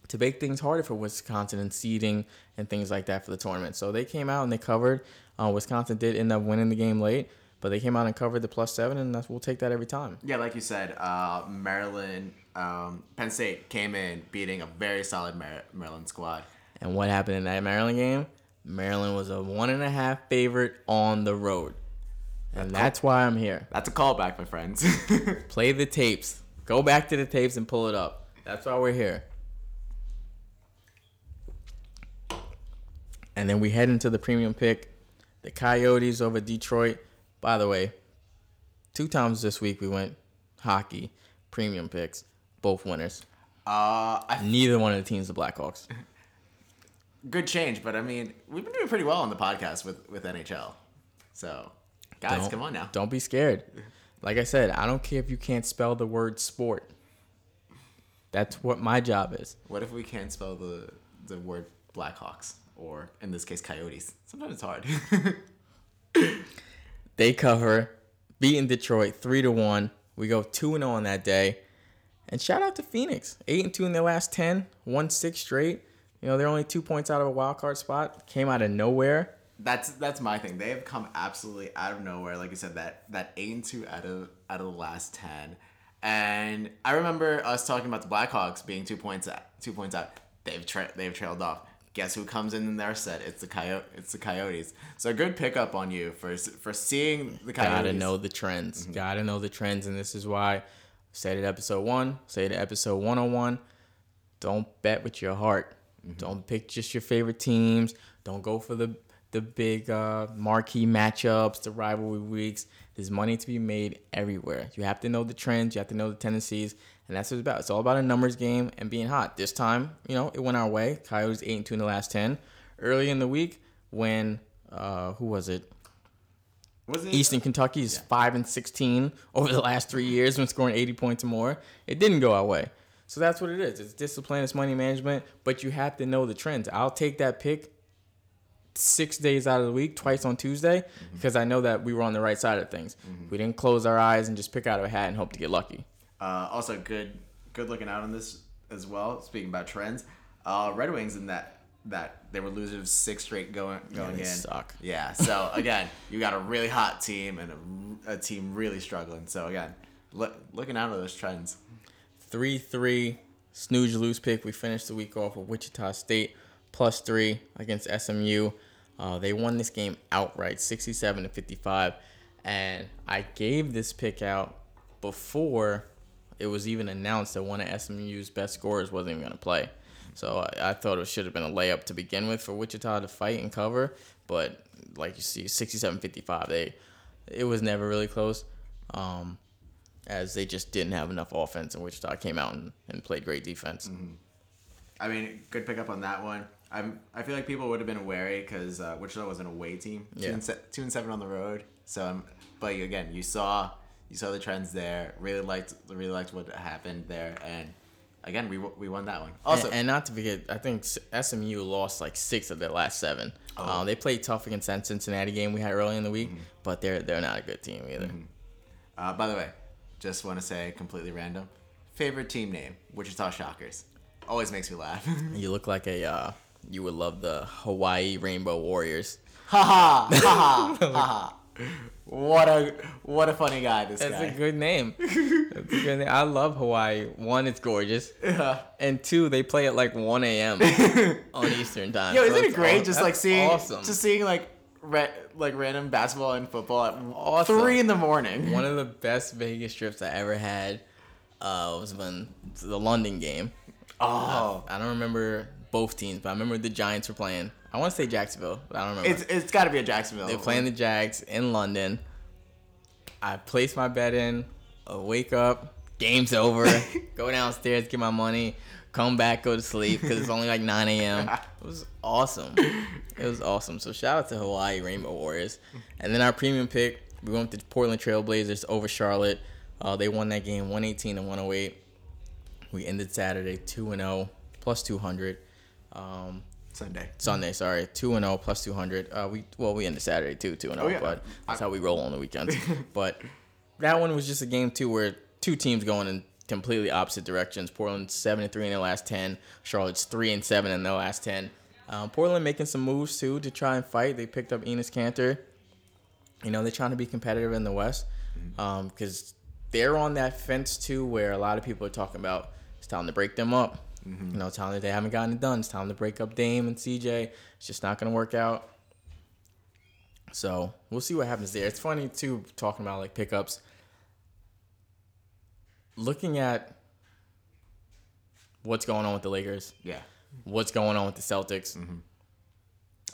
to make things harder for Wisconsin and seeding and things like that for the tournament. So they came out and they covered. Uh, Wisconsin did end up winning the game late, but they came out and covered the plus seven, and that's, we'll take that every time. Yeah, like you said, uh, Maryland, um, Penn State came in beating a very solid Mar- Maryland squad. And what happened in that Maryland game? Maryland was a one and a half favorite on the road. And that's why I'm here. That's a callback, my friends. Play the tapes. Go back to the tapes and pull it up. That's why we're here. And then we head into the premium pick. The Coyotes over Detroit. By the way, two times this week we went hockey premium picks, both winners. uh, I, Neither one of the teams the Blackhawks. good change, but I mean, we've been doing pretty well on the podcast with, with NHL. So, guys, Don't- come on now. Don't be scared. Like I said, I don't care if you can't spell the word sport. That's what my job is. What if we can't spell the, the word Blackhawks? Or, in this case, Coyotes? Sometimes it's hard. They cover, beating Detroit three to one. We go two and zero on that day. And shout out to Phoenix, eight and two in their last 10, won six straight. You know they're only two points out of a wild card spot. Came out of nowhere. That's that's my thing. They have come absolutely out of nowhere. Like you said, that that eight and two out of out of the last ten. And I remember us talking about the Blackhawks being two points out, two points out. They've tra- they've trailed off. Guess who comes in in their set? It's the coyote. It's the Coyotes. So a good pickup on you for for seeing the Coyotes. Gotta know the trends. Mm-hmm. Gotta know the trends, and this is why I said it episode one, say it episode one on one. Don't bet with your heart. Mm-hmm. Don't pick just your favorite teams. Don't go for the the big uh, marquee matchups, the rivalry weeks. There's money to be made everywhere. You have to know the trends. You have to know the tendencies, and that's what it's about. It's all about a numbers game and being hot. This time, you know, it went our way. Coyotes eight and two in the last ten. Early in the week, when uh, who was it? Wasn't Eastern Kentucky is five and sixteen over the last three years when scoring eighty points or more. It didn't go our way, so that's what it is. It's discipline, it's money management, but you have to know the trends. I'll take that pick six days out of the week, twice on Tuesday, because I know that we were on the right side of things. We didn't close our eyes and just pick out of a hat and hope to get lucky. Uh, also, good good looking out on this as well. Speaking about trends, uh, Red Wings in that that they were losing six straight going going they in. suck. Yeah. So again, you got a really hot team and a, a team really struggling. So again, look, looking out at those trends. Three three snooze lose pick. We finished the week off with Wichita State plus three against SMU. Uh, they won this game outright, sixty-seven to fifty-five, and I gave this pick out before it was even announced that one of SMU's best scorers wasn't even going to play. So I, I thought it should have been a layup to begin with for Wichita to fight and cover, but like you see, 67-55, they it was never really close. Um, as they just didn't have enough offense, and Wichita came out and, and played great defense. I mean, good pickup on that one. I'm, I feel like people would have been wary because uh, Wichita was an away team, two, Yeah. and se- two and seven on the road. So, um, but again, you saw you saw the trends there. Really liked really liked what happened there, and again, we we won that one. Also, and, and not to forget, I think SMU lost like six of their last seven. Oh. Uh, they played tough against that Cincinnati game we had early in the Mm-hmm. week, but they're they're not a good team either. uh, by the way, just want to say completely random. Favorite team name: Wichita Shockers. Always makes me laugh. You look like a uh, you would love the Hawaii Rainbow Warriors. ha ha ha ha ha. What a what a funny guy this That's guy. a good name. That's a good name. I love Hawaii. One, it's gorgeous, Yeah. and two, they play at like 1 a.m. on Eastern time. Yo, isn't it it's great aw- just like seeing awesome. just seeing like ra- like random basketball and football at Awesome. three in the morning? One of the best Vegas trips I ever had uh, was when the London game. oh, I don't remember both teams, but I remember the Giants were playing. I want to say Jacksonville, but I don't remember. it's it's got to be a Jacksonville. They're playing the Jags in London. I placed my bet in. I wake up, game's over. go downstairs, get my money, come back, go to sleep because it's only like 9 a.m. It was awesome. It was awesome. So shout out to Hawaii Rainbow Warriors. And then our premium pick, we went to Portland Trailblazers over Charlotte. Uh, they won that game 118 to 108. We ended Saturday 2 and 0 plus 200. Um, Sunday. Sunday, sorry, two and zero plus two hundred. Uh, we well, we ended Saturday too, two and zero, Oh, yeah. but that's how we roll on the weekends. but that one was just a game too, where two teams going in completely opposite directions. Portland seven and three in their last ten. Charlotte's three and seven in their last ten. Um, Portland making some moves too to try and fight. They picked up Enes Kanter. You know they're trying to be competitive in the West because they're on that fence too, where a lot of people are talking about it's time to break them up. Mm-hmm. You know, time that they haven't gotten it done. It's time to break up Dame and CJ. It's just not going to work out. So we'll see what happens there. It's funny too talking about like pickups. Looking at what's going on with the Lakers, Yeah. what's going on with the Celtics. Mm-hmm.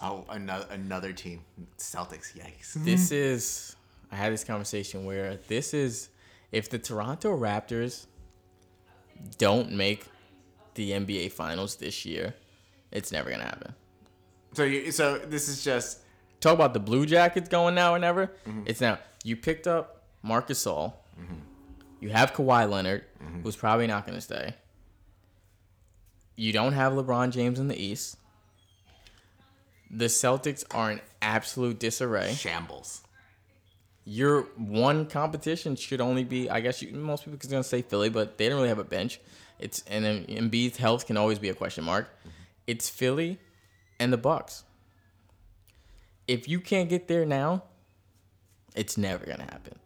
Oh, another another team. Celtics. Yikes. This is I had this conversation where this is if the Toronto Raptors don't make the NBA finals this year, it's never gonna happen. So you so this is just Talk about the Blue Jackets going now or never. Mm-hmm. It's now you picked up Marcus Gasol. Mm-hmm. You have Kawhi Leonard, mm-hmm. who's probably not gonna stay. You don't have LeBron James in the East. The Celtics are in absolute disarray. shambles. your one competition should only be I guess you, most people are gonna say Philly, but they don't really have a bench. It's and Embiid's health can always be a question mark. It's Philly and the Bucks. If you can't get there now, it's never gonna happen.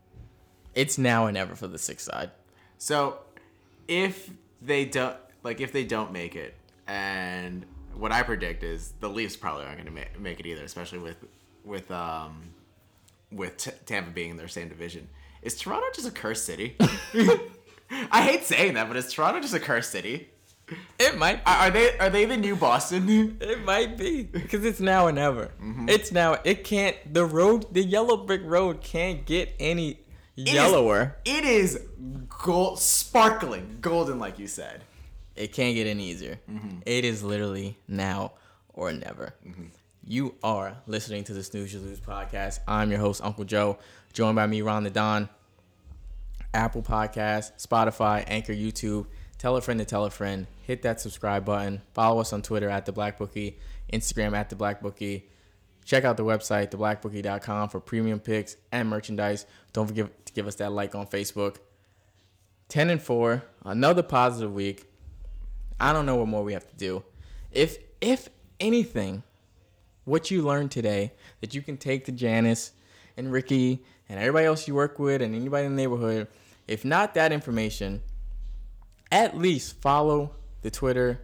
It's now or never for the sixth side. So if they don't like if they don't make it and what I predict is the Leafs probably aren't to ma- make it either, especially with with um with T- Tampa being in their same division. Is Toronto just a cursed city? I hate saying that, but is Toronto just a cursed city? It might Are, are they are they the new Boston? It might be because it's now or never. Mm-hmm. It's now. It can't. The road, the yellow brick road, can't get any It is- yellower. It is gold, sparkling, golden, like you said. It can't get any easier. Mm-hmm. It is literally now or never. Mm-hmm. You are listening to the Snooze You Lose podcast. I'm your host, Uncle Joe, joined by me, Ron the Don. Apple Podcast, Spotify, Anchor, YouTube. Tell a friend to tell a friend. Hit that subscribe button. Follow us on Twitter at the Black Bookie, Instagram at the Black Bookie. Check out the website, theblackbookie.com for premium picks and merchandise. Don't forget to give us that like on Facebook. 10 and 4, another positive week. I don't know what more we have to do. If if anything, what you learned today that you can take to Janice and Ricky and everybody else you work with and anybody in the neighborhood, if not that information, at least follow the Twitter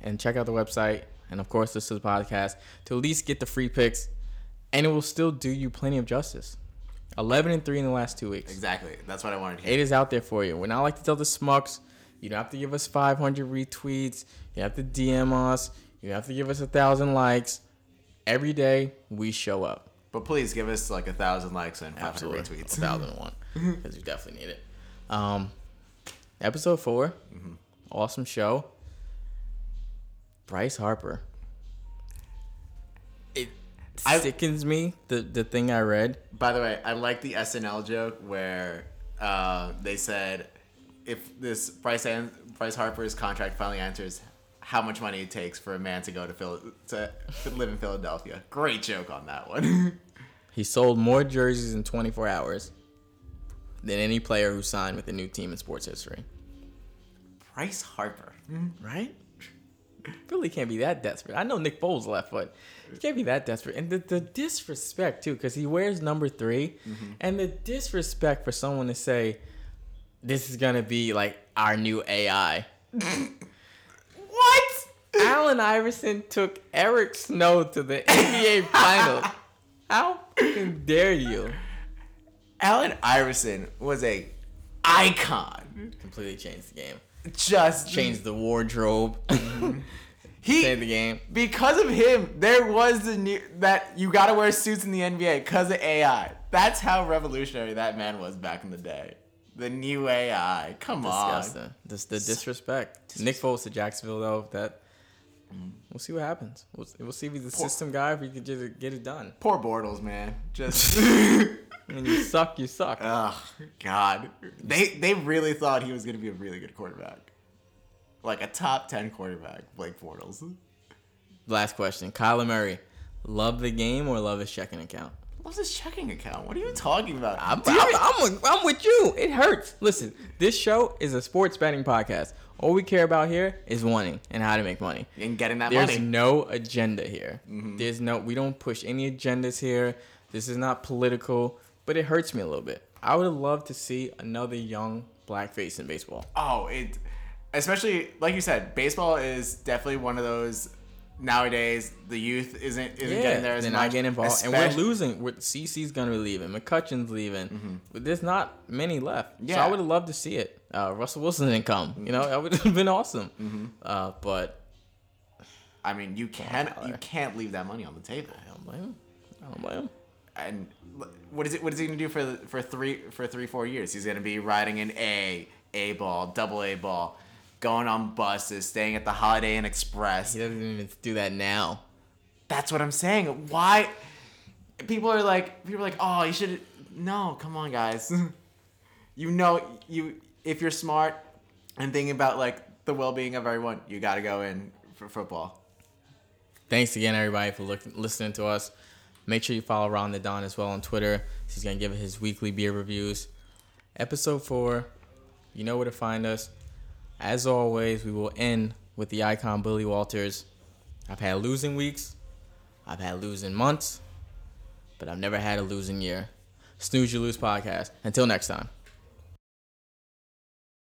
and check out the website and of course listen to the podcast to at least get the free picks and it will still do you plenty of justice. 11 and 3 in the last 2 weeks. Exactly. That's what I wanted to hear. It is out there for you. We're not like to tell the smucks. You don't have to give us 500 retweets. You have to DM us. You have to give us a thousand likes. Every day we show up. But please give us like a thousand likes and 500 Absolutely, retweets. thousand and one because you definitely need it. Um, episode 4 awesome show. Bryce Harper. It I- sickens me the the thing I read. By the way, I like the SNL joke where uh, they said if this Bryce An- Bryce Harper's contract finally answers how much money it takes for a man to go to Phil- to, to live in Philadelphia. Great joke on that one. He sold more jerseys in 24 hours than any player who signed with a new team in sports history. Bryce Harper. Hmm, right? Philly can't be that desperate. I know Nick Foles left, but he can't be that desperate. And the, the disrespect, too, because he wears number 3 mm-hmm. And the disrespect for someone to say, this is going to be like our new AI. What? Allen Iverson took Eric Snow to the NBA Finals. How fucking dare you? Allen Iverson was a icon. Mm-hmm. Completely changed the game. Just Changed the wardrobe. Mm-hmm. he Saved the game. because of him, there was the new that you got to wear suits in the NBA because of AI. That's how revolutionary that man was back in the day. The new AI. Come on. Disgusting. This the disrespect. Nick Foles to Jacksonville though. That we'll see what happens. We'll, we'll see if he's a system guy if he can just get it done. Poor Bortles, man. Just When you suck, you suck. oh god. They they really thought he was gonna be a really good quarterback. Like a top ten quarterback, Blake Bortles. Last question. Kyler Murray, love the game or love his checking account? What's his checking account? What are you talking about? I'm, I'm, I'm, with- I'm with you. It hurts. Listen, this show is a sports betting podcast. All we care about here is winning and how to make money. and getting that There's money. There's no agenda here. Mm-hmm. There's no. We don't push any agendas here. This is not political, but it hurts me a little bit. I would have loved to see another young black face in baseball. Oh, it especially like you said, baseball is definitely one of those nowadays the youth isn't isn't getting there as they're much. not getting involved, and we're losing. We're, CC's gonna be leaving. McCutcheon's leaving. But there's not many left. So Yeah. I would have loved to see it. Uh, Russell Wilson didn't come. You know, that would have been awesome. Uh, but I mean, you can't you can't leave that money on the table. I don't blame him. I don't blame him. And what is it? What is he gonna do for the- for three for three four years? He's gonna be riding an A A ball, double A ball, going on buses, staying at the Holiday Inn Express. He doesn't even do that now. That's what I'm saying. Why? People are like, people are like, oh, you should. No, come on, guys. you know, you if you're smart and thinking about like the well-being of everyone, you got to go in for football. Thanks again, everybody, for look, listening to us. Make sure you follow Ron the Don as well on Twitter. He's gonna give his weekly beer reviews. Episode four, you know where to find us. As always, we will end with the icon Billy Walters. I've had losing weeks, I've had losing months, but I've never had a losing year. Snooze You Lose podcast. Until next time.